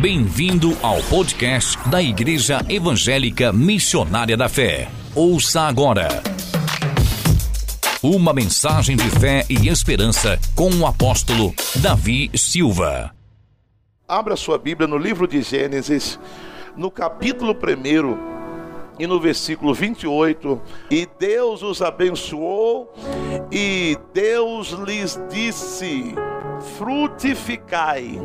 Bem-vindo ao podcast da Igreja Evangélica Missionária da Fé. Ouça agora. Uma mensagem de fé e esperança com o apóstolo Davi Silva. Abra sua Bíblia no livro de Gênesis, no capítulo 1 e no versículo 28, e Deus os abençoou, e Deus lhes disse: frutificai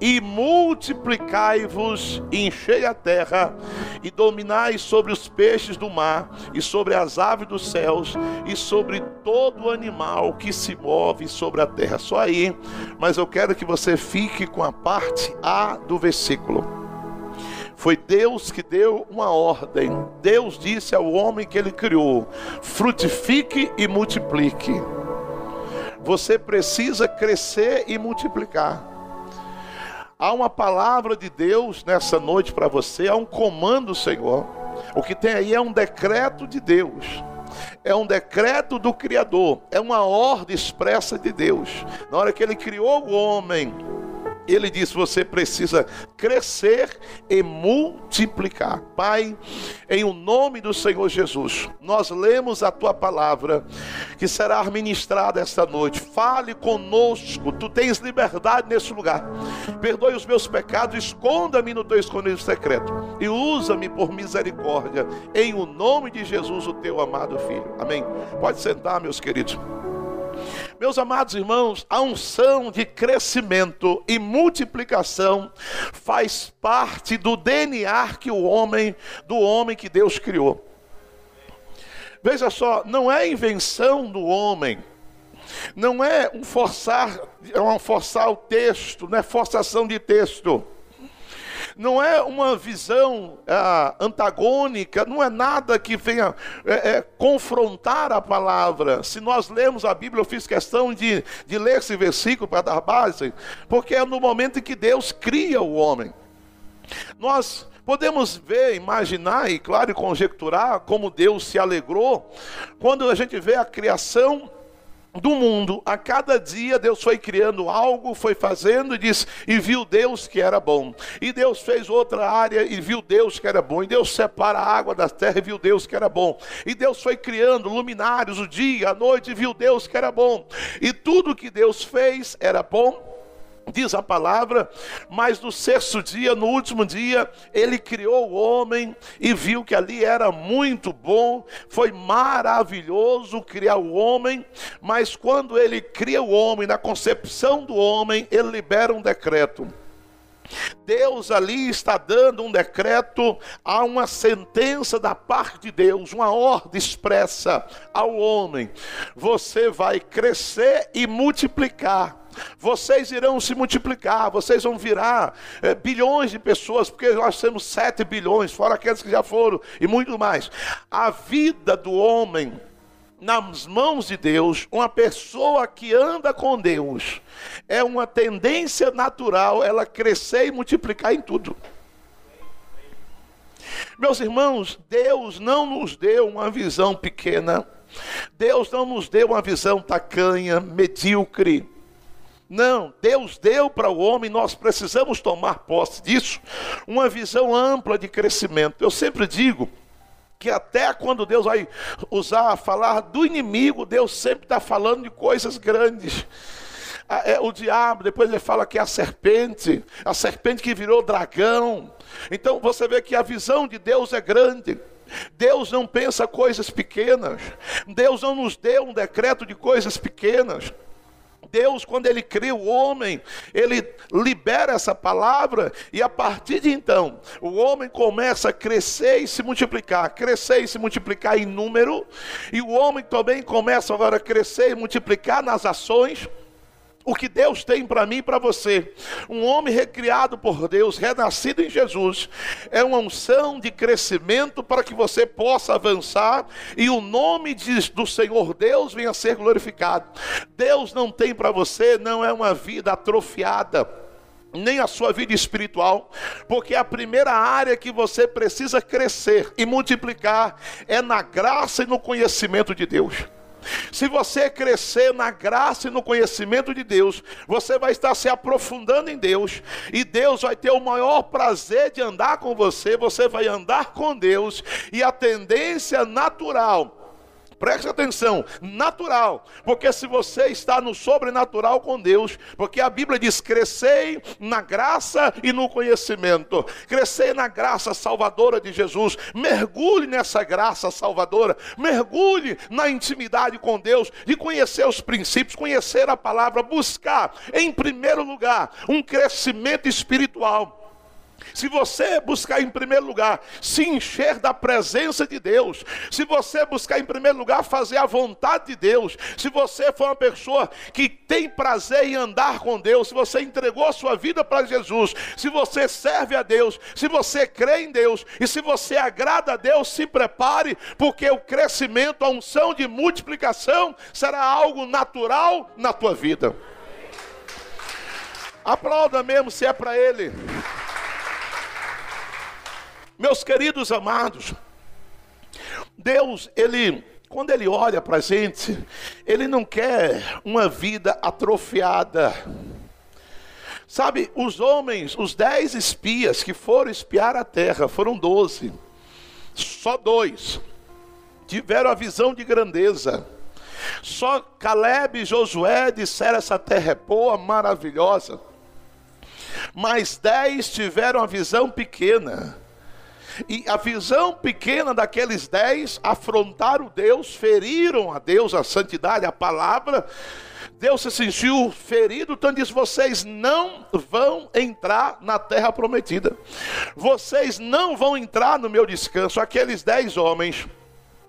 e multiplicai-vos, enchei a terra, e dominai sobre os peixes do mar, e sobre as aves dos céus, e sobre todo animal que se move sobre a terra. Só aí, mas eu quero que você fique com a parte A do versículo. Foi Deus que deu uma ordem. Deus disse ao homem que ele criou: frutifique e multiplique. Você precisa crescer e multiplicar. Há uma palavra de Deus nessa noite para você, há um comando, Senhor. O que tem aí é um decreto de Deus. É um decreto do Criador, é uma ordem expressa de Deus. Na hora que ele criou o homem, ele diz: você precisa crescer e multiplicar. Pai, em o nome do Senhor Jesus, nós lemos a tua palavra que será ministrada esta noite. Fale conosco, tu tens liberdade nesse lugar. Perdoe os meus pecados, esconda-me no teu escondido secreto e usa-me por misericórdia, em o nome de Jesus, o teu amado filho. Amém. Pode sentar, meus queridos. Meus amados irmãos, a unção de crescimento e multiplicação faz parte do DNA que o homem, do homem que Deus criou. Veja só, não é invenção do homem, não é um forçar, é um forçar o texto, não é forçação de texto não é uma visão é, antagônica, não é nada que venha é, é, confrontar a palavra. Se nós lemos a Bíblia, eu fiz questão de, de ler esse versículo para dar base, porque é no momento em que Deus cria o homem. Nós podemos ver, imaginar e, claro, conjecturar como Deus se alegrou quando a gente vê a criação do mundo, a cada dia Deus foi criando algo, foi fazendo e diz, e viu Deus que era bom. E Deus fez outra área e viu Deus que era bom. E Deus separa a água da terra e viu Deus que era bom. E Deus foi criando luminários o dia, a noite e viu Deus que era bom. E tudo que Deus fez era bom diz a palavra, mas no sexto dia, no último dia, ele criou o homem e viu que ali era muito bom, foi maravilhoso criar o homem, mas quando ele cria o homem, na concepção do homem, ele libera um decreto. Deus ali está dando um decreto, há uma sentença da parte de Deus, uma ordem expressa ao homem: você vai crescer e multiplicar vocês irão se multiplicar, vocês vão virar é, bilhões de pessoas, porque nós temos sete bilhões, fora aqueles que já foram, e muito mais. A vida do homem nas mãos de Deus, uma pessoa que anda com Deus, é uma tendência natural ela crescer e multiplicar em tudo. Meus irmãos, Deus não nos deu uma visão pequena, Deus não nos deu uma visão tacanha, medíocre. Não, Deus deu para o homem, nós precisamos tomar posse disso, uma visão ampla de crescimento. Eu sempre digo que até quando Deus vai usar, falar do inimigo, Deus sempre está falando de coisas grandes. É, o diabo, depois ele fala que é a serpente, a serpente que virou dragão. Então você vê que a visão de Deus é grande. Deus não pensa coisas pequenas. Deus não nos deu um decreto de coisas pequenas. Deus, quando Ele cria o homem, Ele libera essa palavra, e a partir de então, o homem começa a crescer e se multiplicar, crescer e se multiplicar em número, e o homem também começa agora a crescer e multiplicar nas ações o que Deus tem para mim e para você. Um homem recriado por Deus, renascido em Jesus, é uma unção de crescimento para que você possa avançar e o nome do Senhor Deus venha a ser glorificado. Deus não tem para você, não é uma vida atrofiada nem a sua vida espiritual, porque a primeira área que você precisa crescer e multiplicar é na graça e no conhecimento de Deus. Se você crescer na graça e no conhecimento de Deus, você vai estar se aprofundando em Deus, e Deus vai ter o maior prazer de andar com você, você vai andar com Deus, e a tendência natural preste atenção, natural, porque se você está no sobrenatural com Deus, porque a Bíblia diz: crescei na graça e no conhecimento, crescei na graça salvadora de Jesus, mergulhe nessa graça salvadora, mergulhe na intimidade com Deus, de conhecer os princípios, conhecer a palavra, buscar, em primeiro lugar, um crescimento espiritual. Se você buscar em primeiro lugar se encher da presença de Deus, se você buscar em primeiro lugar fazer a vontade de Deus, se você for uma pessoa que tem prazer em andar com Deus, se você entregou sua vida para Jesus, se você serve a Deus, se você crê em Deus e se você agrada a Deus, se prepare, porque o crescimento, a unção de multiplicação será algo natural na tua vida. Aplauda mesmo se é para Ele. Meus queridos amados, Deus, Ele, quando Ele olha para a gente, Ele não quer uma vida atrofiada. Sabe, os homens, os dez espias que foram espiar a terra, foram doze, só dois tiveram a visão de grandeza. Só Caleb e Josué disseram: essa terra é boa, maravilhosa. Mas dez tiveram a visão pequena. E a visão pequena daqueles dez afrontaram Deus, feriram a Deus, a santidade, a palavra. Deus se sentiu ferido, então disse: Vocês não vão entrar na terra prometida, vocês não vão entrar no meu descanso. Aqueles dez homens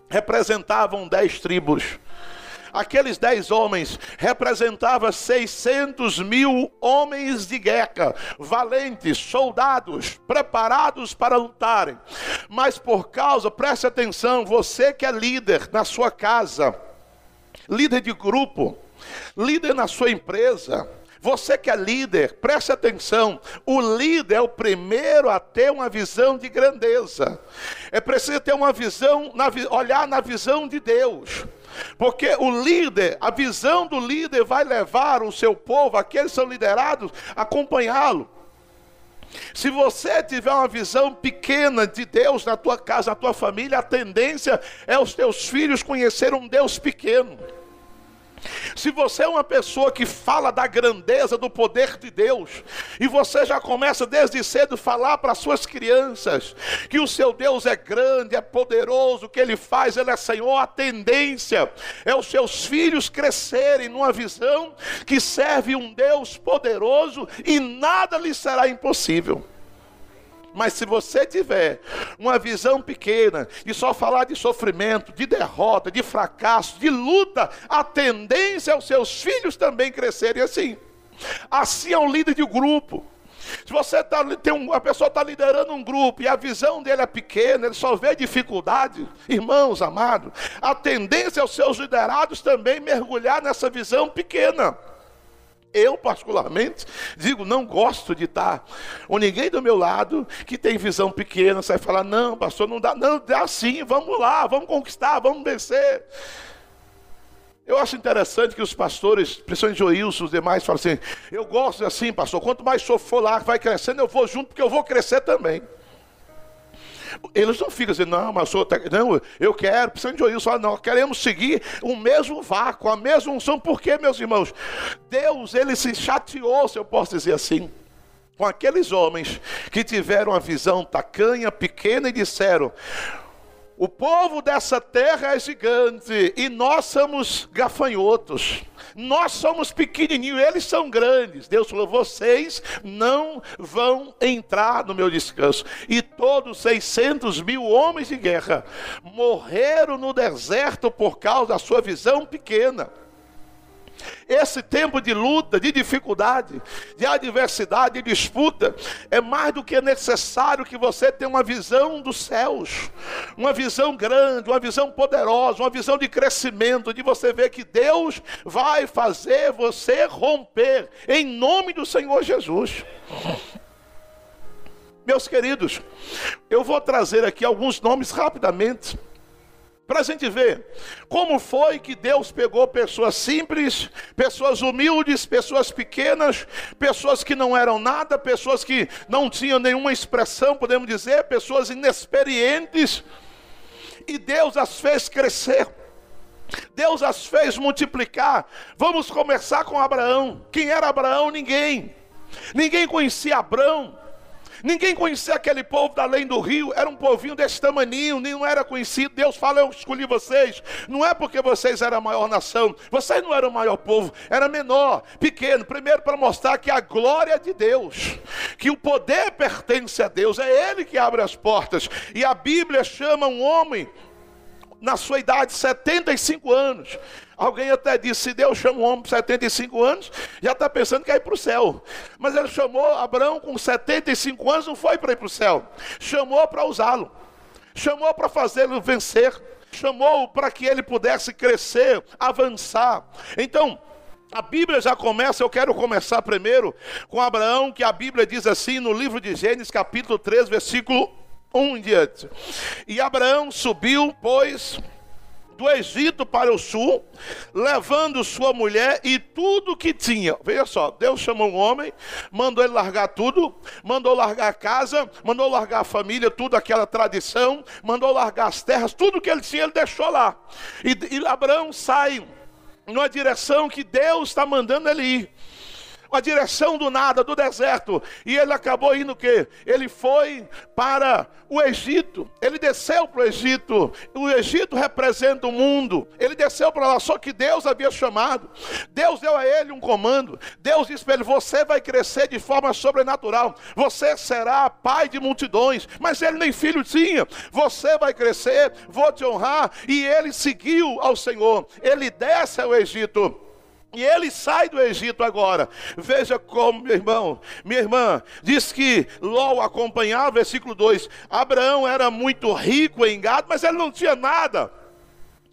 representavam dez tribos aqueles dez homens representavam 600 mil homens de guerra, valentes, soldados, preparados para lutarem. Mas por causa, preste atenção, você que é líder na sua casa, líder de grupo, líder na sua empresa, você que é líder, preste atenção: o líder é o primeiro a ter uma visão de grandeza. É preciso ter uma visão, olhar na visão de Deus. Porque o líder, a visão do líder vai levar o seu povo, aqueles que são liderados, a acompanhá-lo. Se você tiver uma visão pequena de Deus na tua casa, na tua família, a tendência é os teus filhos conhecer um Deus pequeno. Se você é uma pessoa que fala da grandeza do poder de Deus, e você já começa desde cedo a falar para suas crianças que o seu Deus é grande, é poderoso, que ele faz, ele é Senhor, a tendência é os seus filhos crescerem numa visão que serve um Deus poderoso e nada lhe será impossível. Mas se você tiver uma visão pequena e só falar de sofrimento, de derrota, de fracasso, de luta, a tendência é os seus filhos também crescerem assim. Assim é um líder de grupo. Se você tá, tem um, a pessoa está liderando um grupo e a visão dele é pequena, ele só vê dificuldade, irmãos amados, a tendência é os seus liderados também mergulhar nessa visão pequena. Eu, particularmente, digo, não gosto de estar ou ninguém do meu lado que tem visão pequena, sai falar, não, pastor, não dá, não, dá sim, vamos lá, vamos conquistar, vamos vencer. Eu acho interessante que os pastores, principalmente Joilson, os demais, falam assim: eu gosto assim, pastor, quanto mais sou for lá, vai crescendo, eu vou junto, porque eu vou crescer também. Eles não ficam dizendo, não, mas sou, não, eu quero, precisamos de ouvir, só não, queremos seguir o mesmo vácuo, a mesma unção, por quê, meus irmãos? Deus, ele se chateou, se eu posso dizer assim, com aqueles homens que tiveram a visão tacanha, pequena e disseram: o povo dessa terra é gigante e nós somos gafanhotos. Nós somos pequenininhos, eles são grandes. Deus falou: vocês não vão entrar no meu descanso. E todos 600 mil homens de guerra morreram no deserto por causa da sua visão pequena. Esse tempo de luta, de dificuldade, de adversidade, de disputa, é mais do que necessário que você tenha uma visão dos céus, uma visão grande, uma visão poderosa, uma visão de crescimento, de você ver que Deus vai fazer você romper, em nome do Senhor Jesus. Meus queridos, eu vou trazer aqui alguns nomes rapidamente para a gente ver como foi que Deus pegou pessoas simples, pessoas humildes, pessoas pequenas, pessoas que não eram nada, pessoas que não tinham nenhuma expressão, podemos dizer, pessoas inexperientes, e Deus as fez crescer. Deus as fez multiplicar. Vamos começar com Abraão. Quem era Abraão? Ninguém. Ninguém conhecia Abraão. Ninguém conhecia aquele povo da além do rio, era um povinho desse tamaninho, não era conhecido. Deus fala: Eu escolhi vocês. Não é porque vocês eram a maior nação, vocês não eram o maior povo, era menor, pequeno. Primeiro, para mostrar que a glória é de Deus, que o poder pertence a Deus, é Ele que abre as portas. E a Bíblia chama um homem na sua idade, 75 anos. Alguém até disse: se Deus chama um homem com 75 anos, já está pensando que é ir para o céu. Mas ele chamou Abraão com 75 anos, não foi para ir para o céu, chamou para usá-lo, chamou para fazê-lo vencer, chamou para que ele pudesse crescer, avançar. Então, a Bíblia já começa, eu quero começar primeiro com Abraão, que a Bíblia diz assim no livro de Gênesis, capítulo 3, versículo 1 em diante. E Abraão subiu, pois, do Egito para o sul, levando sua mulher e tudo que tinha. Veja só, Deus chamou um homem, mandou ele largar tudo, mandou largar a casa, mandou largar a família, tudo aquela tradição, mandou largar as terras, tudo que ele tinha, ele deixou lá. E, e Abraão sai numa direção que Deus está mandando ele ir a direção do nada, do deserto. E ele acabou indo o quê? Ele foi para o Egito. Ele desceu para o Egito. O Egito representa o mundo. Ele desceu para lá, só que Deus havia chamado. Deus deu a ele um comando. Deus disse para ele: Você vai crescer de forma sobrenatural. Você será pai de multidões. Mas ele nem filho tinha. Você vai crescer, vou te honrar. E ele seguiu ao Senhor. Ele desce ao Egito. E ele sai do Egito agora. Veja como, meu irmão, minha irmã, diz que Ló acompanhava, versículo 2. Abraão era muito rico em gado, mas ele não tinha nada.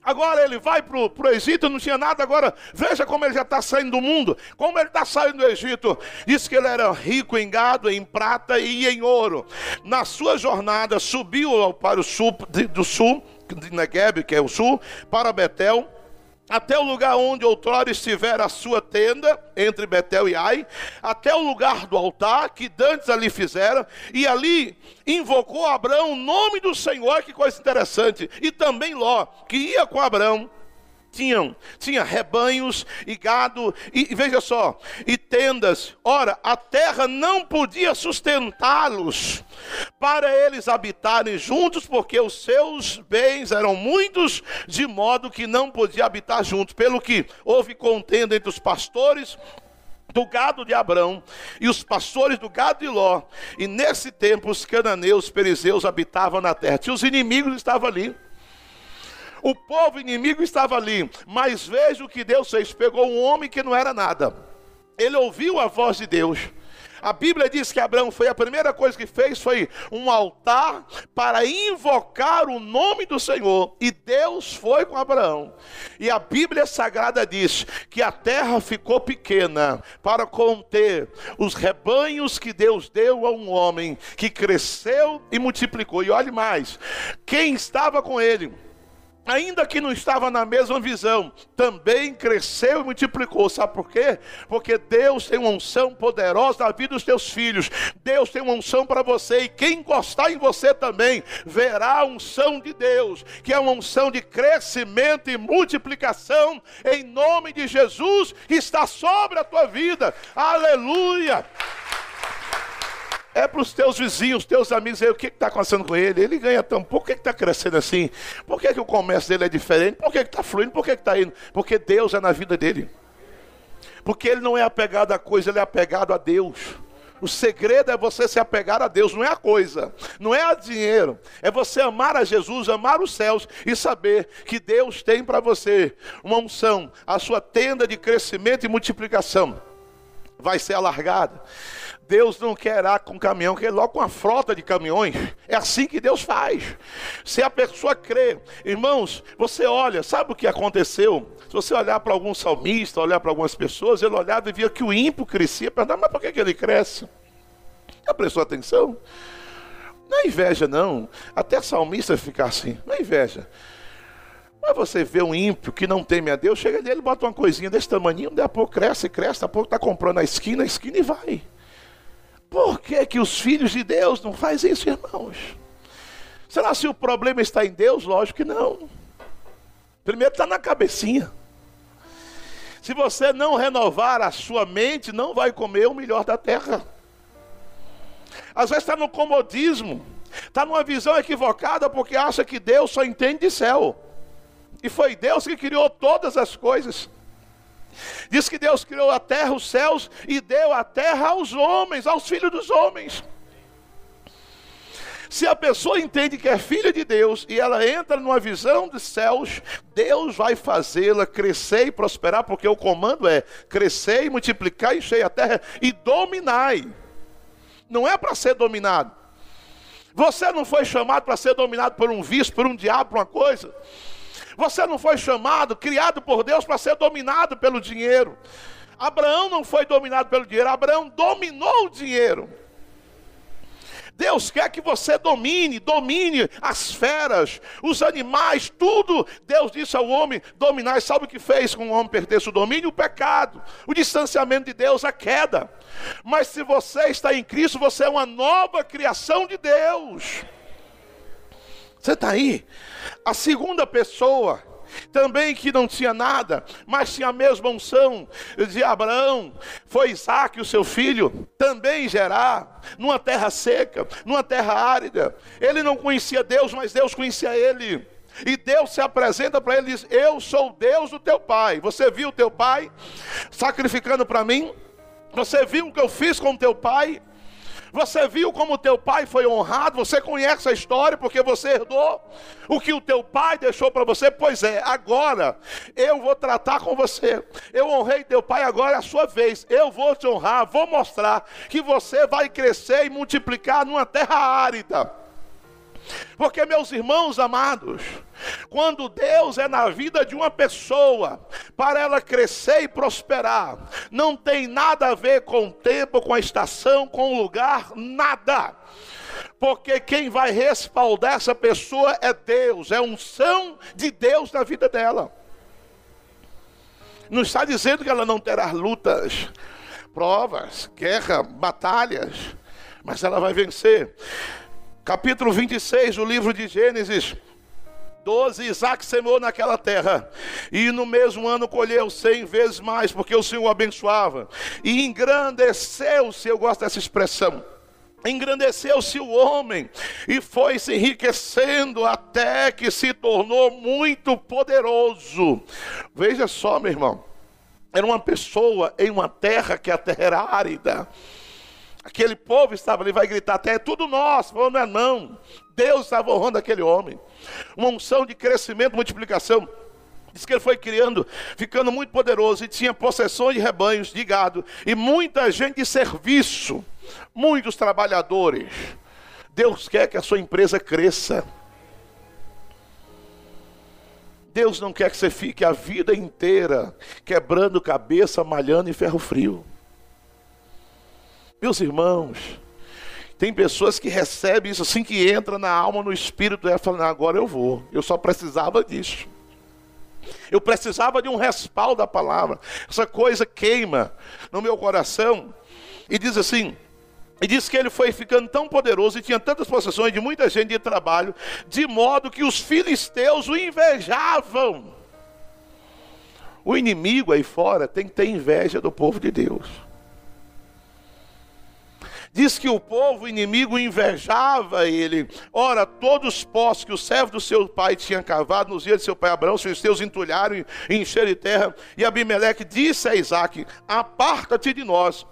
Agora ele vai para o Egito, não tinha nada. Agora, veja como ele já está saindo do mundo, como ele está saindo do Egito. Diz que ele era rico em gado, em prata e em ouro. Na sua jornada, subiu para o sul, do sul, de Negev, que é o sul, para Betel até o lugar onde outrora estiver a sua tenda, entre Betel e Ai, até o lugar do altar que dantes ali fizeram, e ali invocou Abraão o nome do Senhor, que coisa interessante, e também Ló, que ia com Abraão, tinham, tinha rebanhos e gado, e, e veja só, e tendas. Ora, a terra não podia sustentá-los para eles habitarem juntos, porque os seus bens eram muitos, de modo que não podia habitar juntos. Pelo que houve contenda entre os pastores do gado de Abrão e os pastores do gado de Ló. E nesse tempo os cananeus, os perizeus habitavam na terra. E os inimigos estavam ali. O povo inimigo estava ali, mas veja o que Deus fez: pegou um homem que não era nada. Ele ouviu a voz de Deus. A Bíblia diz que Abraão foi a primeira coisa que fez foi um altar para invocar o nome do Senhor. E Deus foi com Abraão. E a Bíblia Sagrada diz que a terra ficou pequena para conter os rebanhos que Deus deu a um homem que cresceu e multiplicou. E olhe mais, quem estava com ele? Ainda que não estava na mesma visão, também cresceu e multiplicou. Sabe por quê? Porque Deus tem uma unção poderosa na vida dos teus filhos. Deus tem uma unção para você e quem encostar em você também verá a unção de Deus, que é uma unção de crescimento e multiplicação em nome de Jesus que está sobre a tua vida. Aleluia! É para os teus vizinhos, teus amigos, aí, o que está acontecendo com ele? Ele ganha tão pouco, por que está crescendo assim? Por que, que o comércio dele é diferente? Por que está fluindo? Por que está indo? Porque Deus é na vida dele. Porque ele não é apegado a coisa, ele é apegado a Deus. O segredo é você se apegar a Deus, não é a coisa, não é a dinheiro, é você amar a Jesus, amar os céus e saber que Deus tem para você uma unção, a sua tenda de crescimento e multiplicação vai ser alargada. Deus não quer ar com caminhão, quer logo com uma frota de caminhões. É assim que Deus faz. Se a pessoa crê, irmãos, você olha, sabe o que aconteceu? Se você olhar para algum salmista, olhar para algumas pessoas, ele olhava e via que o ímpio crescia, perguntava, mas por que, que ele cresce? Já prestou atenção? Não é inveja, não. Até salmista ficar assim, não é inveja. Mas você vê um ímpio que não teme a Deus, chega dele, bota uma coisinha desse tamanho, daí a pouco cresce, cresce, daqui a pouco está comprando a esquina, a esquina e vai. Por que, que os filhos de Deus não fazem isso, irmãos? Será se o problema está em Deus? Lógico que não. Primeiro está na cabecinha. Se você não renovar a sua mente, não vai comer o melhor da terra. Às vezes está no comodismo, está numa visão equivocada porque acha que Deus só entende de céu. E foi Deus que criou todas as coisas. Diz que Deus criou a terra, os céus e deu a terra aos homens, aos filhos dos homens. Se a pessoa entende que é filha de Deus e ela entra numa visão dos céus, Deus vai fazê-la crescer e prosperar, porque o comando é crescer e multiplicar, encher a terra e dominai. Não é para ser dominado. Você não foi chamado para ser dominado por um vício, por um diabo, por uma coisa. Você não foi chamado, criado por Deus para ser dominado pelo dinheiro. Abraão não foi dominado pelo dinheiro, Abraão dominou o dinheiro. Deus quer que você domine, domine as feras, os animais, tudo. Deus disse ao homem dominar. E sabe o que fez com o homem perder o domínio? O pecado, o distanciamento de Deus, a queda. Mas se você está em Cristo, você é uma nova criação de Deus. Você está aí? A segunda pessoa também que não tinha nada, mas tinha a mesma unção de Abraão, foi Isaac, o seu filho, também gerar, numa terra seca, numa terra árida. Ele não conhecia Deus, mas Deus conhecia ele. E Deus se apresenta para ele e diz: Eu sou Deus do teu pai. Você viu o teu pai sacrificando para mim? Você viu o que eu fiz com o teu pai? Você viu como teu pai foi honrado? Você conhece a história porque você herdou o que o teu pai deixou para você? Pois é, agora eu vou tratar com você. Eu honrei teu pai, agora é a sua vez. Eu vou te honrar, vou mostrar que você vai crescer e multiplicar numa terra árida. Porque, meus irmãos amados, quando Deus é na vida de uma pessoa, para ela crescer e prosperar, não tem nada a ver com o tempo, com a estação, com o lugar, nada. Porque quem vai respaldar essa pessoa é Deus, é unção de Deus na vida dela. Não está dizendo que ela não terá lutas, provas, guerra, batalhas, mas ela vai vencer capítulo 26 do livro de Gênesis. 12, Isaac semeou naquela terra, e no mesmo ano colheu cem vezes mais, porque o Senhor o abençoava, e engrandeceu-se, eu gosto dessa expressão, engrandeceu-se o homem, e foi se enriquecendo até que se tornou muito poderoso. Veja só, meu irmão, era uma pessoa em uma terra que a terra era árida, Aquele povo estava ali, vai gritar até, é tudo nosso, falou, não é não. Deus estava honrando aquele homem. Uma unção de crescimento, multiplicação. Diz que ele foi criando, ficando muito poderoso e tinha possessões de rebanhos, de gado e muita gente de serviço, muitos trabalhadores. Deus quer que a sua empresa cresça. Deus não quer que você fique a vida inteira quebrando cabeça, malhando em ferro frio. Meus irmãos, tem pessoas que recebem isso assim que entra na alma, no espírito, e falam, agora eu vou. Eu só precisava disso. Eu precisava de um respaldo da palavra. Essa coisa queima no meu coração. E diz assim: e diz que ele foi ficando tão poderoso e tinha tantas possessões de muita gente de trabalho, de modo que os filisteus o invejavam. O inimigo aí fora tem que ter inveja do povo de Deus. Diz que o povo inimigo invejava ele. Ora, todos os poços que o servo do seu pai tinha cavado nos dias de seu pai Abraão, os filisteus entulharam e encheram de terra. E Abimeleque disse a Isaac: Aparta-te de nós,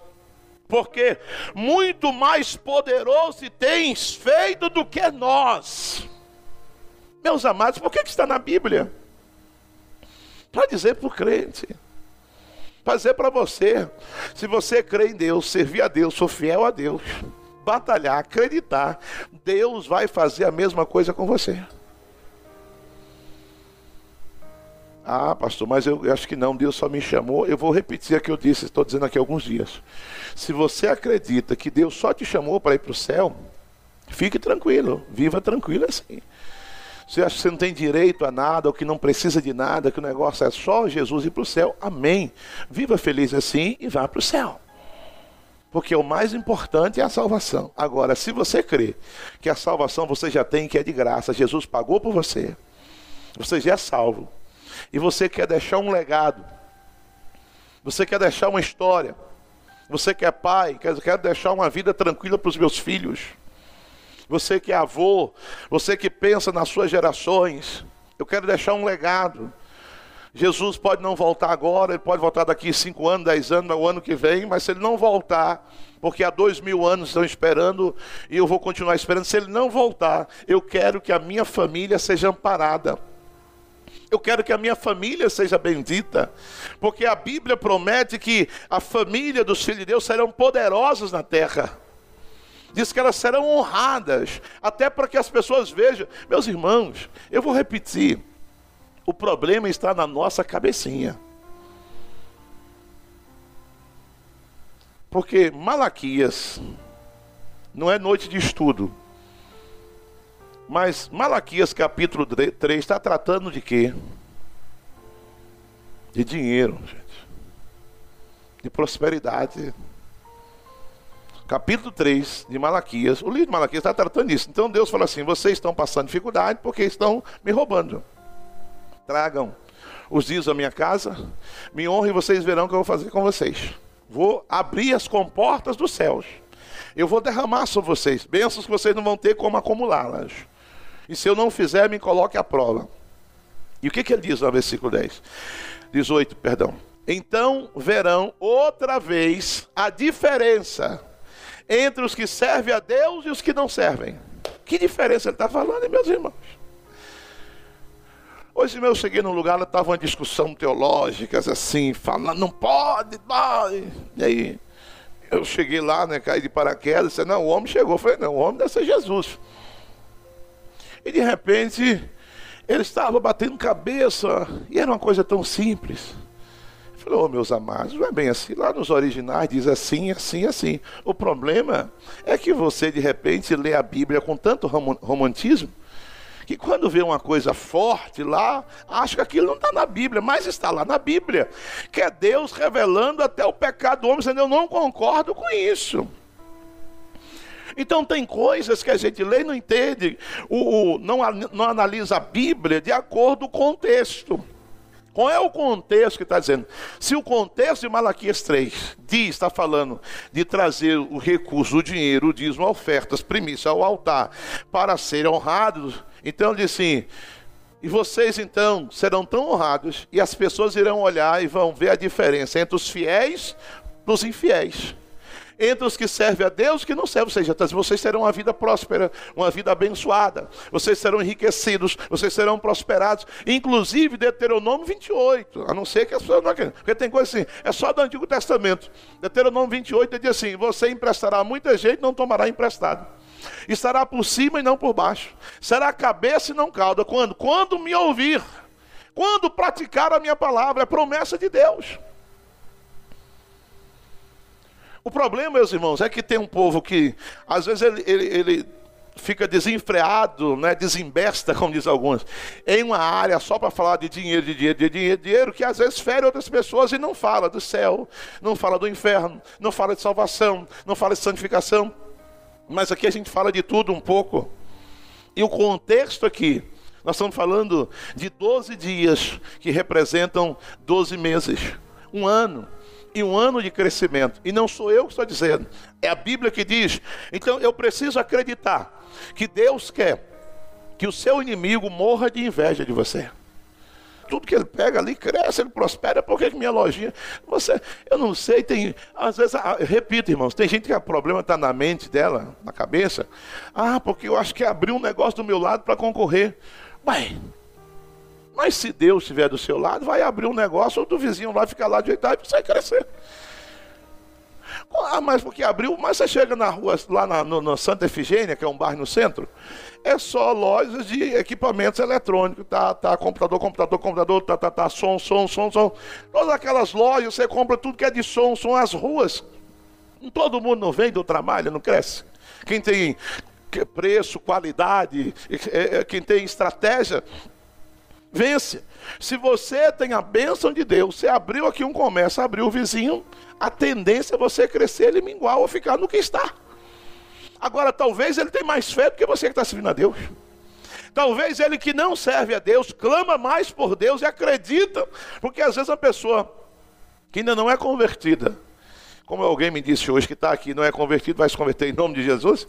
porque muito mais poderoso tens feito do que nós. Meus amados, por que, que está na Bíblia? Para dizer para o crente fazer para você. Se você crê em Deus, servir a Deus, sou fiel a Deus, batalhar, acreditar, Deus vai fazer a mesma coisa com você. Ah, pastor, mas eu, eu acho que não, Deus só me chamou. Eu vou repetir o que eu disse, estou dizendo aqui há alguns dias. Se você acredita que Deus só te chamou para ir para o céu, fique tranquilo, viva tranquilo assim. Você acha que você não tem direito a nada, ou que não precisa de nada, que o negócio é só Jesus ir para o céu, amém. Viva feliz assim e vá para o céu. Porque o mais importante é a salvação. Agora, se você crê que a salvação você já tem, que é de graça, Jesus pagou por você, você já é salvo, e você quer deixar um legado, você quer deixar uma história, você que é pai, quer, quer deixar uma vida tranquila para os meus filhos, você que é avô, você que pensa nas suas gerações, eu quero deixar um legado. Jesus pode não voltar agora, ele pode voltar daqui cinco anos, dez anos, o ano que vem, mas se ele não voltar, porque há dois mil anos estão esperando e eu vou continuar esperando, se ele não voltar, eu quero que a minha família seja amparada. Eu quero que a minha família seja bendita, porque a Bíblia promete que a família dos filhos de Deus serão poderosos na terra. Diz que elas serão honradas, até para que as pessoas vejam. Meus irmãos, eu vou repetir: o problema está na nossa cabecinha. Porque Malaquias não é noite de estudo. Mas Malaquias capítulo 3 está tratando de quê? De dinheiro, gente. De prosperidade. Capítulo 3 de Malaquias. O livro de Malaquias está tratando disso. Então Deus fala assim: vocês estão passando dificuldade porque estão me roubando. Tragam os dias da minha casa, me honrem e vocês verão o que eu vou fazer com vocês. Vou abrir as comportas dos céus. Eu vou derramar sobre vocês bênçãos que vocês não vão ter como acumulá-las. E se eu não fizer, me coloque à prova. E o que, que ele diz no versículo 10? 18, perdão. Então verão outra vez a diferença entre os que servem a Deus e os que não servem. Que diferença ele está falando, meus irmãos? Hoje eu cheguei num lugar, estava uma discussão teológica, assim, falando, não pode, pode. E aí eu cheguei lá, né, caí de paraquedas, disse, não, o homem chegou. Eu falei, não, o homem deve ser Jesus. E de repente, ele estava batendo cabeça, e era uma coisa tão simples. Falei, oh, meus amados, não é bem assim. Lá nos originais diz assim, assim, assim. O problema é que você, de repente, lê a Bíblia com tanto romantismo, que quando vê uma coisa forte lá, acha que aquilo não está na Bíblia, mas está lá na Bíblia, que é Deus revelando até o pecado do homem, dizendo, eu não concordo com isso. Então tem coisas que a gente lê e não entende, o, o, não, não analisa a Bíblia de acordo com o contexto. Qual é o contexto que está dizendo? Se o contexto de Malaquias 3 diz, está falando de trazer o recurso, o dinheiro, o dízimo, ofertas, primícia ao altar, para serem honrados, então diz assim: e vocês então serão tão honrados, e as pessoas irão olhar e vão ver a diferença entre os fiéis e os infiéis entre os que servem a Deus e que não servem. Ou seja, vocês terão uma vida próspera, uma vida abençoada. Vocês serão enriquecidos, vocês serão prosperados. Inclusive, Deuteronômio 28. A não ser que as pessoas não acreditem. Porque tem coisa assim, é só do Antigo Testamento. Deuteronômio 28 diz assim: Você emprestará a muita gente, não tomará emprestado. Estará por cima e não por baixo. Será cabeça e não cauda. Quando? Quando me ouvir. Quando praticar a minha palavra. É promessa de Deus. O problema, meus irmãos, é que tem um povo que, às vezes, ele, ele, ele fica desenfreado, né, desembesta, como diz alguns, em uma área só para falar de dinheiro, de dinheiro, de dinheiro, de dinheiro, que às vezes fere outras pessoas e não fala do céu, não fala do inferno, não fala de salvação, não fala de santificação. Mas aqui a gente fala de tudo um pouco. E o contexto aqui, nós estamos falando de 12 dias que representam 12 meses, um ano e um ano de crescimento. E não sou eu que estou dizendo, é a Bíblia que diz. Então eu preciso acreditar que Deus quer que o seu inimigo morra de inveja de você. Tudo que ele pega ali cresce, ele prospera. Por que minha lojinha? Você, eu não sei, tem. Às vezes, ah, repito, irmãos, tem gente que o problema está na mente dela, na cabeça. Ah, porque eu acho que abriu um negócio do meu lado para concorrer. Ué, mas se Deus estiver do seu lado, vai abrir um negócio, ou do vizinho lá ficar lá de oitavo e sai crescer. Ah, mas porque abriu, mas você chega na rua, lá na, no, no, Santa Efigênia, que é um bairro no centro, é só lojas de equipamentos eletrônicos, tá, tá, computador, computador, computador, tá, tá, tá, som, som, som, som. Todas aquelas lojas, você compra tudo que é de som, som, as ruas. Todo mundo não vem do trabalho, não cresce. Quem tem preço, qualidade, é, é, quem tem estratégia, vence. Se você tem a bênção de Deus, você abriu aqui um comércio, abriu o vizinho, a tendência é você crescer, ele minguar ou ficar no que está. Agora, talvez ele tenha mais fé do que você que está servindo a Deus. Talvez ele que não serve a Deus, clama mais por Deus e acredita, porque às vezes a pessoa que ainda não é convertida, como alguém me disse hoje que está aqui, não é convertido, vai se converter em nome de Jesus,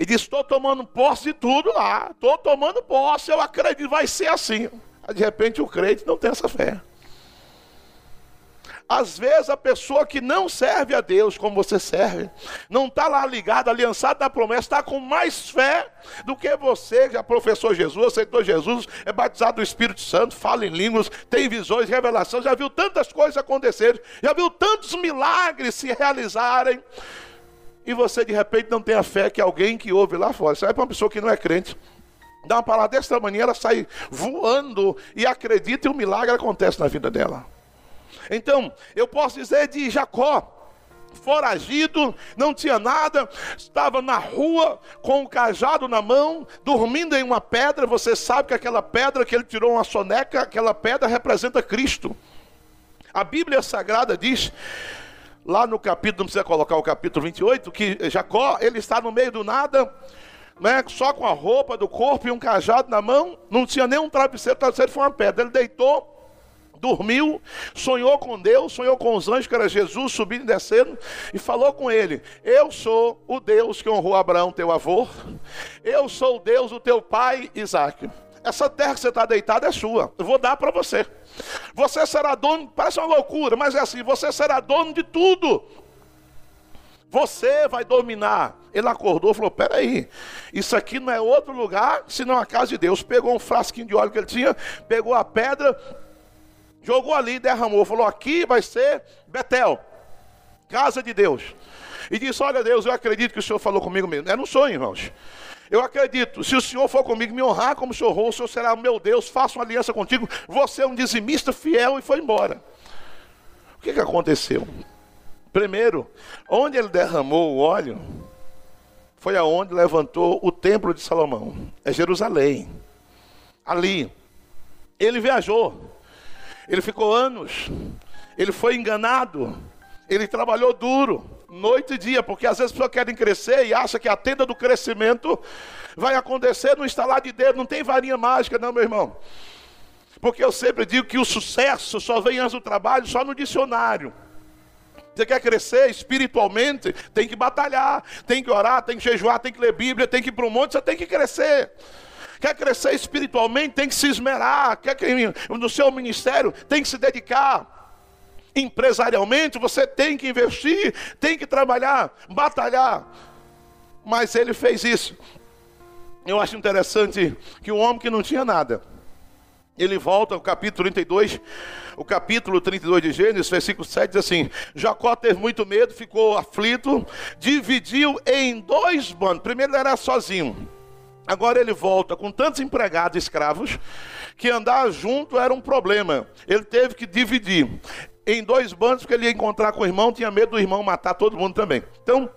e disse: Estou tomando posse de tudo lá, estou tomando posse, eu acredito, vai ser assim. De repente o crente não tem essa fé. Às vezes a pessoa que não serve a Deus como você serve, não está lá ligada, aliançada na promessa, está com mais fé do que você, já professou Jesus, aceitou Jesus, é batizado do Espírito Santo, fala em línguas, tem visões, revelações, já viu tantas coisas acontecerem, já viu tantos milagres se realizarem. E você de repente não tem a fé que alguém que ouve lá fora. É para uma pessoa que não é crente. Dá uma palavra dessa manhã, ela sai voando e acredita e o milagre acontece na vida dela. Então, eu posso dizer de Jacó, foragido, não tinha nada, estava na rua com o cajado na mão, dormindo em uma pedra. Você sabe que aquela pedra que ele tirou uma soneca, aquela pedra representa Cristo. A Bíblia Sagrada diz, lá no capítulo, não precisa colocar o capítulo 28, que Jacó, ele está no meio do nada, né, só com a roupa do corpo e um cajado na mão, não tinha nem um travesseiro, o travesseiro foi uma pedra. Ele deitou, dormiu, sonhou com Deus, sonhou com os anjos, que era Jesus subindo e descendo, e falou com ele: Eu sou o Deus que honrou Abraão, teu avô, eu sou o Deus do teu pai Isaac. Essa terra que você está deitado é sua, eu vou dar para você. Você será dono, parece uma loucura, mas é assim: você será dono de tudo. Você vai dominar. Ele acordou e falou: Peraí, isso aqui não é outro lugar senão a casa de Deus. Pegou um frasquinho de óleo que ele tinha, pegou a pedra, Jogou ali, derramou, falou: aqui vai ser Betel, casa de Deus. E disse: Olha, Deus, eu acredito que o Senhor falou comigo mesmo. Era um sonho, irmãos. Eu acredito, se o Senhor for comigo, me honrar como Senhor honrou, o Senhor será meu Deus, faço uma aliança contigo. Você é um dizimista fiel e foi embora. O que, que aconteceu? Primeiro, onde ele derramou o óleo, foi aonde levantou o templo de Salomão. É Jerusalém. Ali. Ele viajou. Ele ficou anos, ele foi enganado, ele trabalhou duro, noite e dia, porque às vezes as pessoas querem crescer e acham que a tenda do crescimento vai acontecer no instalar de dedo, não tem varinha mágica, não, meu irmão. Porque eu sempre digo que o sucesso só vem antes do trabalho, só no dicionário. Você quer crescer espiritualmente, tem que batalhar, tem que orar, tem que jejuar, tem que ler Bíblia, tem que ir para o monte, você tem que crescer. Quer crescer espiritualmente, tem que se esmerar. Quer que no seu ministério tem que se dedicar. Empresarialmente, você tem que investir, tem que trabalhar, batalhar. Mas ele fez isso. Eu acho interessante que o homem que não tinha nada, ele volta ao capítulo 32, o capítulo 32 de Gênesis, versículo 7 diz assim: Jacó teve muito medo, ficou aflito, dividiu em dois bandos. Primeiro ele era sozinho. Agora ele volta com tantos empregados escravos que andar junto era um problema. Ele teve que dividir em dois bandos, porque ele ia encontrar com o irmão, tinha medo do irmão matar todo mundo também. Então,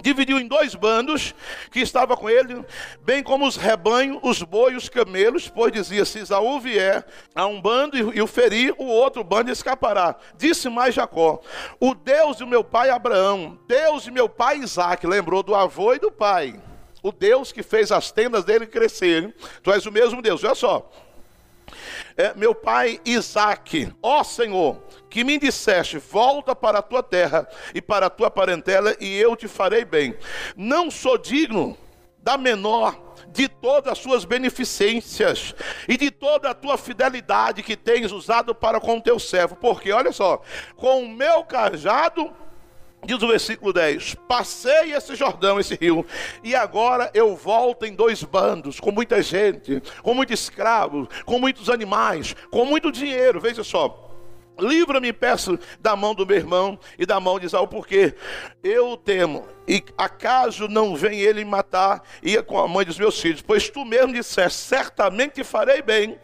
dividiu em dois bandos que estava com ele, bem como os rebanhos, os bois, os camelos, pois dizia: se Isaú vier a um bando e o ferir, o outro bando escapará. Disse mais Jacó: o Deus de meu pai Abraão, Deus de meu pai Isaac, lembrou do avô e do pai o Deus que fez as tendas dele crescerem. Tu és o mesmo Deus, olha só. É, meu pai Isaac, ó Senhor, que me disseste: volta para a tua terra e para a tua parentela, e eu te farei bem. Não sou digno da menor de todas as suas beneficências e de toda a tua fidelidade que tens usado para com o teu servo, porque olha só, com o meu cajado Diz o versículo 10: Passei esse Jordão, esse rio, e agora eu volto em dois bandos, com muita gente, com muitos escravos, com muitos animais, com muito dinheiro. Veja só. Livra-me, peço, da mão do meu irmão e da mão de Isaú, porque eu temo, e acaso não vem ele matar, e com a mãe dos meus filhos, pois tu mesmo disseste: certamente farei bem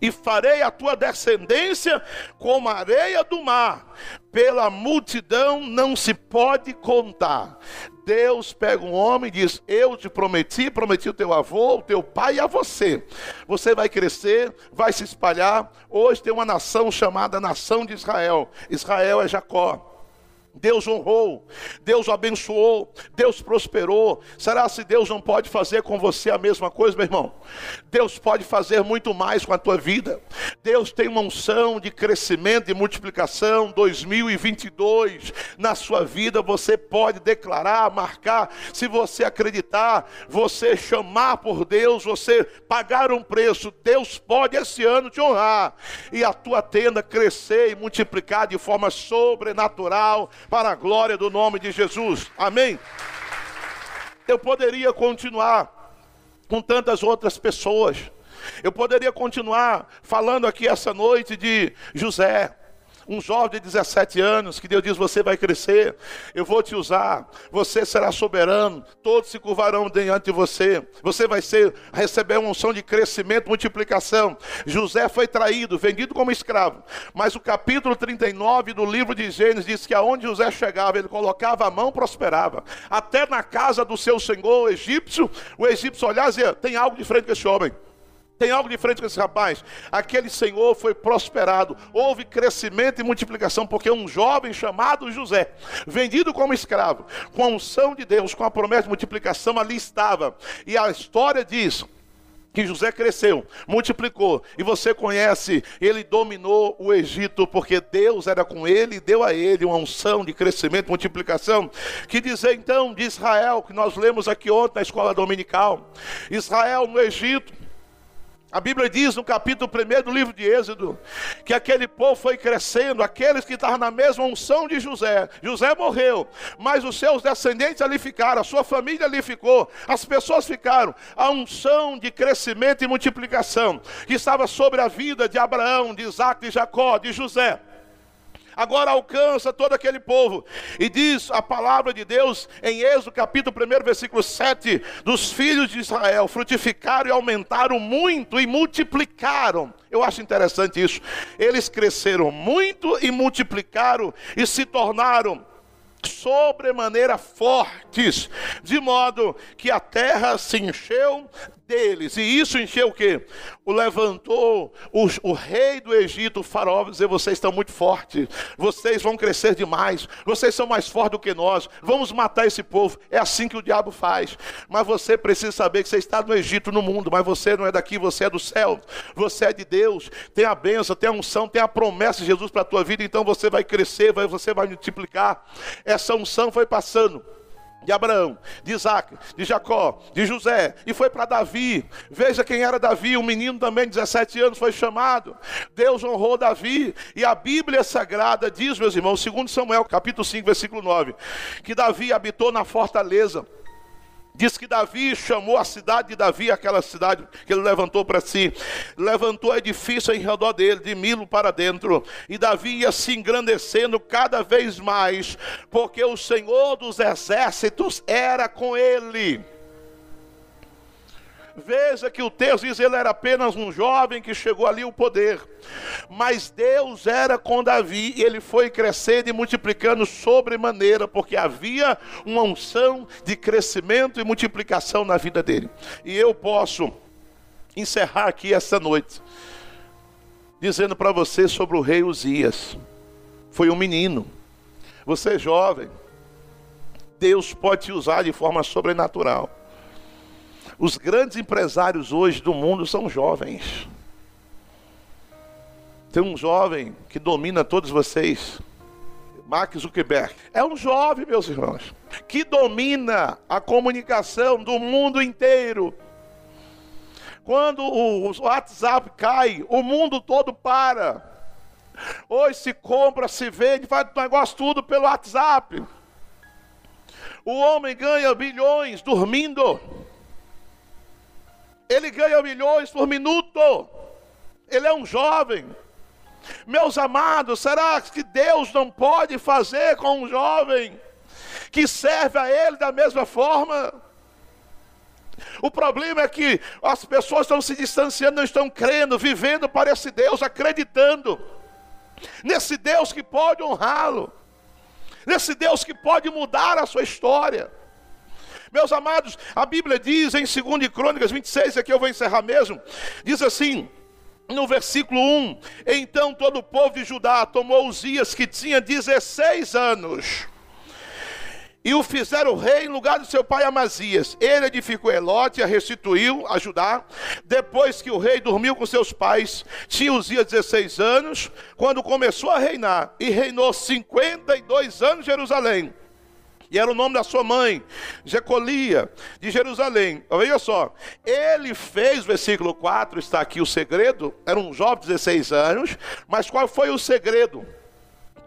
e farei a tua descendência como a areia do mar, pela multidão não se pode contar. Deus pega um homem e diz: Eu te prometi, prometi o teu avô, o teu pai e a você. Você vai crescer, vai se espalhar. Hoje tem uma nação chamada Nação de Israel. Israel é Jacó. Deus honrou, Deus abençoou, Deus prosperou. Será se Deus não pode fazer com você a mesma coisa, meu irmão? Deus pode fazer muito mais com a tua vida. Deus tem uma unção de crescimento e multiplicação 2022 na sua vida. Você pode declarar, marcar, se você acreditar, você chamar por Deus, você pagar um preço. Deus pode esse ano te honrar e a tua tenda crescer e multiplicar de forma sobrenatural para a glória do nome de Jesus. Amém? Eu poderia continuar com tantas outras pessoas. Eu poderia continuar falando aqui essa noite de José, um jovem de 17 anos, que Deus diz: Você vai crescer, eu vou te usar, você será soberano, todos se curvarão diante de você, você vai ser, receber uma unção de crescimento, multiplicação. José foi traído, vendido como escravo, mas o capítulo 39 do livro de Gênesis diz que aonde José chegava, ele colocava a mão, prosperava, até na casa do seu senhor o egípcio, o egípcio olhava e dizia: Tem algo diferente com esse homem. Tem algo diferente com esse rapaz. Aquele senhor foi prosperado. Houve crescimento e multiplicação, porque um jovem chamado José, vendido como escravo, com a unção de Deus, com a promessa de multiplicação, ali estava. E a história diz que José cresceu, multiplicou, e você conhece, ele dominou o Egito, porque Deus era com ele e deu a ele uma unção de crescimento, multiplicação. Que dizer então de Israel, que nós lemos aqui ontem na escola dominical: Israel no Egito a Bíblia diz no capítulo 1 do livro de Êxodo que aquele povo foi crescendo, aqueles que estavam na mesma unção de José. José morreu, mas os seus descendentes ali ficaram, a sua família ali ficou, as pessoas ficaram. A unção de crescimento e multiplicação que estava sobre a vida de Abraão, de Isaac, de Jacó, de José agora alcança todo aquele povo. E diz a palavra de Deus em Êxodo capítulo 1, versículo 7, dos filhos de Israel frutificaram e aumentaram muito e multiplicaram. Eu acho interessante isso. Eles cresceram muito e multiplicaram e se tornaram sobremaneira fortes, de modo que a terra se encheu deles. E isso encheu o quê? O levantou o, o rei do Egito, o faraó, dizer: vocês estão muito fortes, vocês vão crescer demais, vocês são mais fortes do que nós, vamos matar esse povo. É assim que o diabo faz. Mas você precisa saber que você está no Egito, no mundo, mas você não é daqui, você é do céu, você é de Deus, tem a bênção, tem a unção, tem a promessa de Jesus para a tua vida, então você vai crescer, você vai multiplicar. Essa unção foi passando de Abraão, de Isaac, de Jacó, de José, e foi para Davi. Veja quem era Davi, um menino também de 17 anos foi chamado. Deus honrou Davi, e a Bíblia Sagrada diz, meus irmãos, segundo Samuel, capítulo 5, versículo 9, que Davi habitou na fortaleza Diz que Davi chamou a cidade de Davi, aquela cidade que ele levantou para si, levantou edifício em redor dele, de Milo para dentro, e Davi ia se engrandecendo cada vez mais, porque o Senhor dos exércitos era com ele. Veja que o texto diz ele era apenas um jovem que chegou ali o poder. Mas Deus era com Davi e ele foi crescendo e multiplicando sobremaneira, porque havia uma unção de crescimento e multiplicação na vida dele. E eu posso encerrar aqui essa noite dizendo para você sobre o rei Uzias. Foi um menino. Você é jovem. Deus pode te usar de forma sobrenatural. Os grandes empresários hoje do mundo são jovens. Tem um jovem que domina todos vocês, Mark Zuckerberg. É um jovem, meus irmãos, que domina a comunicação do mundo inteiro. Quando o WhatsApp cai, o mundo todo para. Hoje se compra, se vende, faz o negócio tudo pelo WhatsApp. O homem ganha bilhões dormindo. Ele ganha milhões por minuto. Ele é um jovem. Meus amados, será que Deus não pode fazer com um jovem que serve a Ele da mesma forma? O problema é que as pessoas estão se distanciando, não estão crendo, vivendo para esse Deus, acreditando. nesse Deus que pode honrá-lo, nesse Deus que pode mudar a sua história. Meus amados, a Bíblia diz em 2 Crônicas 26, aqui eu vou encerrar mesmo, diz assim: no versículo 1: Então todo o povo de Judá tomou Uzias, que tinha 16 anos, e o fizeram rei em lugar do seu pai Amazias. Ele edificou Elote, a restituiu a Judá. Depois que o rei dormiu com seus pais, tinha Uzias 16 anos, quando começou a reinar, e reinou 52 anos em Jerusalém. E era o nome da sua mãe, Jecolia, de Jerusalém. Olha só, ele fez, versículo 4, está aqui o segredo, era um jovem de 16 anos, mas qual foi o segredo?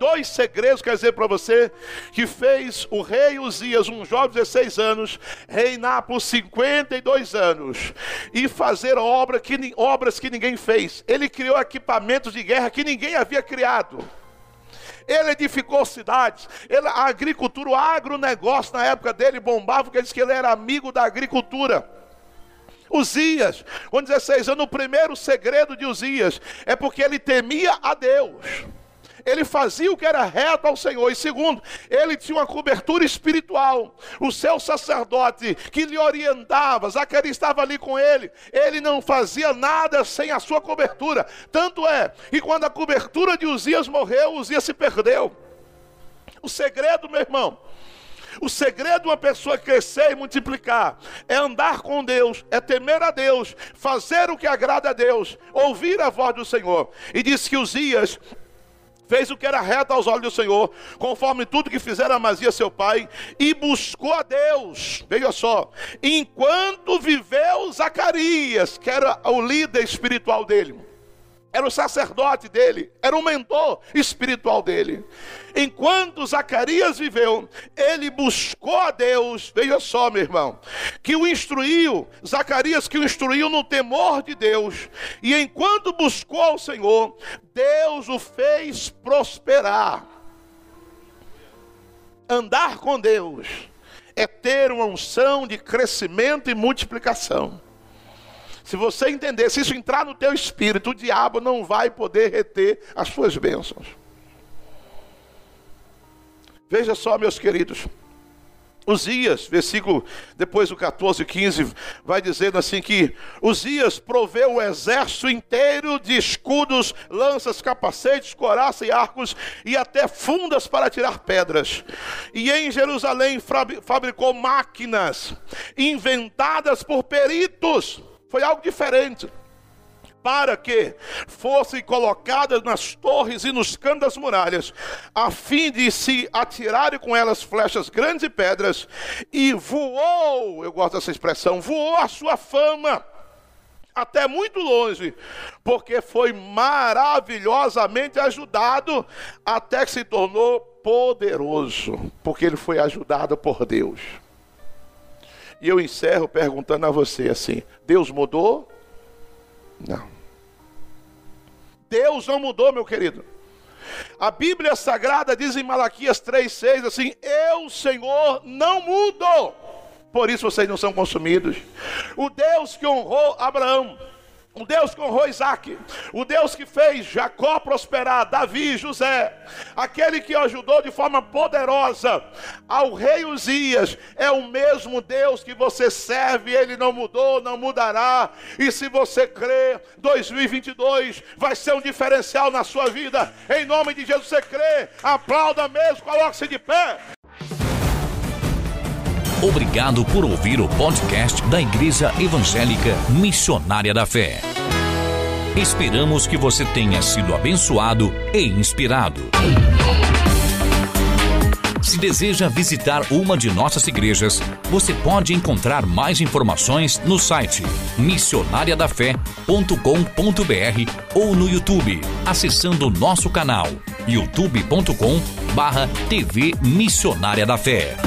dois segredos, quer dizer para você, que fez o rei Uzias, um jovem de 16 anos, reinar por 52 anos e fazer obra que, obras que ninguém fez. Ele criou equipamentos de guerra que ninguém havia criado. Ele edificou cidades, ele, a agricultura, o agronegócio na época dele bombava, porque disse que ele era amigo da agricultura. Uzias, com 16 anos, o primeiro segredo de Uzias é porque ele temia a Deus ele fazia o que era reto ao Senhor. E segundo, ele tinha uma cobertura espiritual. O seu sacerdote que lhe orientava, Zacarias estava ali com ele, ele não fazia nada sem a sua cobertura. Tanto é que quando a cobertura de Uzias morreu, Uzias se perdeu. O segredo, meu irmão, o segredo de uma pessoa crescer e multiplicar é andar com Deus, é temer a Deus, fazer o que agrada a Deus, ouvir a voz do Senhor. E diz que Uzias fez o que era reto aos olhos do Senhor, conforme tudo que fizera Amazia seu pai, e buscou a Deus. Veja só, enquanto viveu Zacarias, que era o líder espiritual dele era o sacerdote dele, era o mentor espiritual dele. Enquanto Zacarias viveu, ele buscou a Deus, veja só, meu irmão, que o instruiu, Zacarias que o instruiu no temor de Deus, e enquanto buscou ao Senhor, Deus o fez prosperar. Andar com Deus é ter uma unção de crescimento e multiplicação. Se você entender, se isso entrar no teu espírito, o diabo não vai poder reter as suas bênçãos. Veja só, meus queridos. Uzias, versículo depois do 14 e 15, vai dizendo assim que Uzias proveu o exército inteiro de escudos, lanças, capacetes, coraça e arcos e até fundas para tirar pedras. E em Jerusalém fabricou máquinas inventadas por peritos foi algo diferente. Para que fossem colocadas nas torres e nos cantos das muralhas, a fim de se atirarem com elas flechas grandes e pedras, e voou, eu gosto dessa expressão, voou a sua fama até muito longe, porque foi maravilhosamente ajudado até que se tornou poderoso, porque ele foi ajudado por Deus. E eu encerro perguntando a você assim: Deus mudou? Não. Deus não mudou, meu querido. A Bíblia Sagrada diz em Malaquias 3,6 assim: Eu, Senhor, não mudo, por isso vocês não são consumidos. O Deus que honrou Abraão, o Deus que honrou Isaac, o Deus que fez Jacó prosperar, Davi, José, aquele que ajudou de forma poderosa ao rei Uzias, é o mesmo Deus que você serve, ele não mudou, não mudará. E se você crê, 2022 vai ser um diferencial na sua vida. Em nome de Jesus, você crê, aplauda mesmo, coloque-se de pé. Obrigado por ouvir o podcast da Igreja Evangélica Missionária da Fé. Esperamos que você tenha sido abençoado e inspirado. Se deseja visitar uma de nossas igrejas, você pode encontrar mais informações no site missionariadafé.com.br ou no YouTube, acessando o nosso canal youtube.com/tv Missionária da Fé.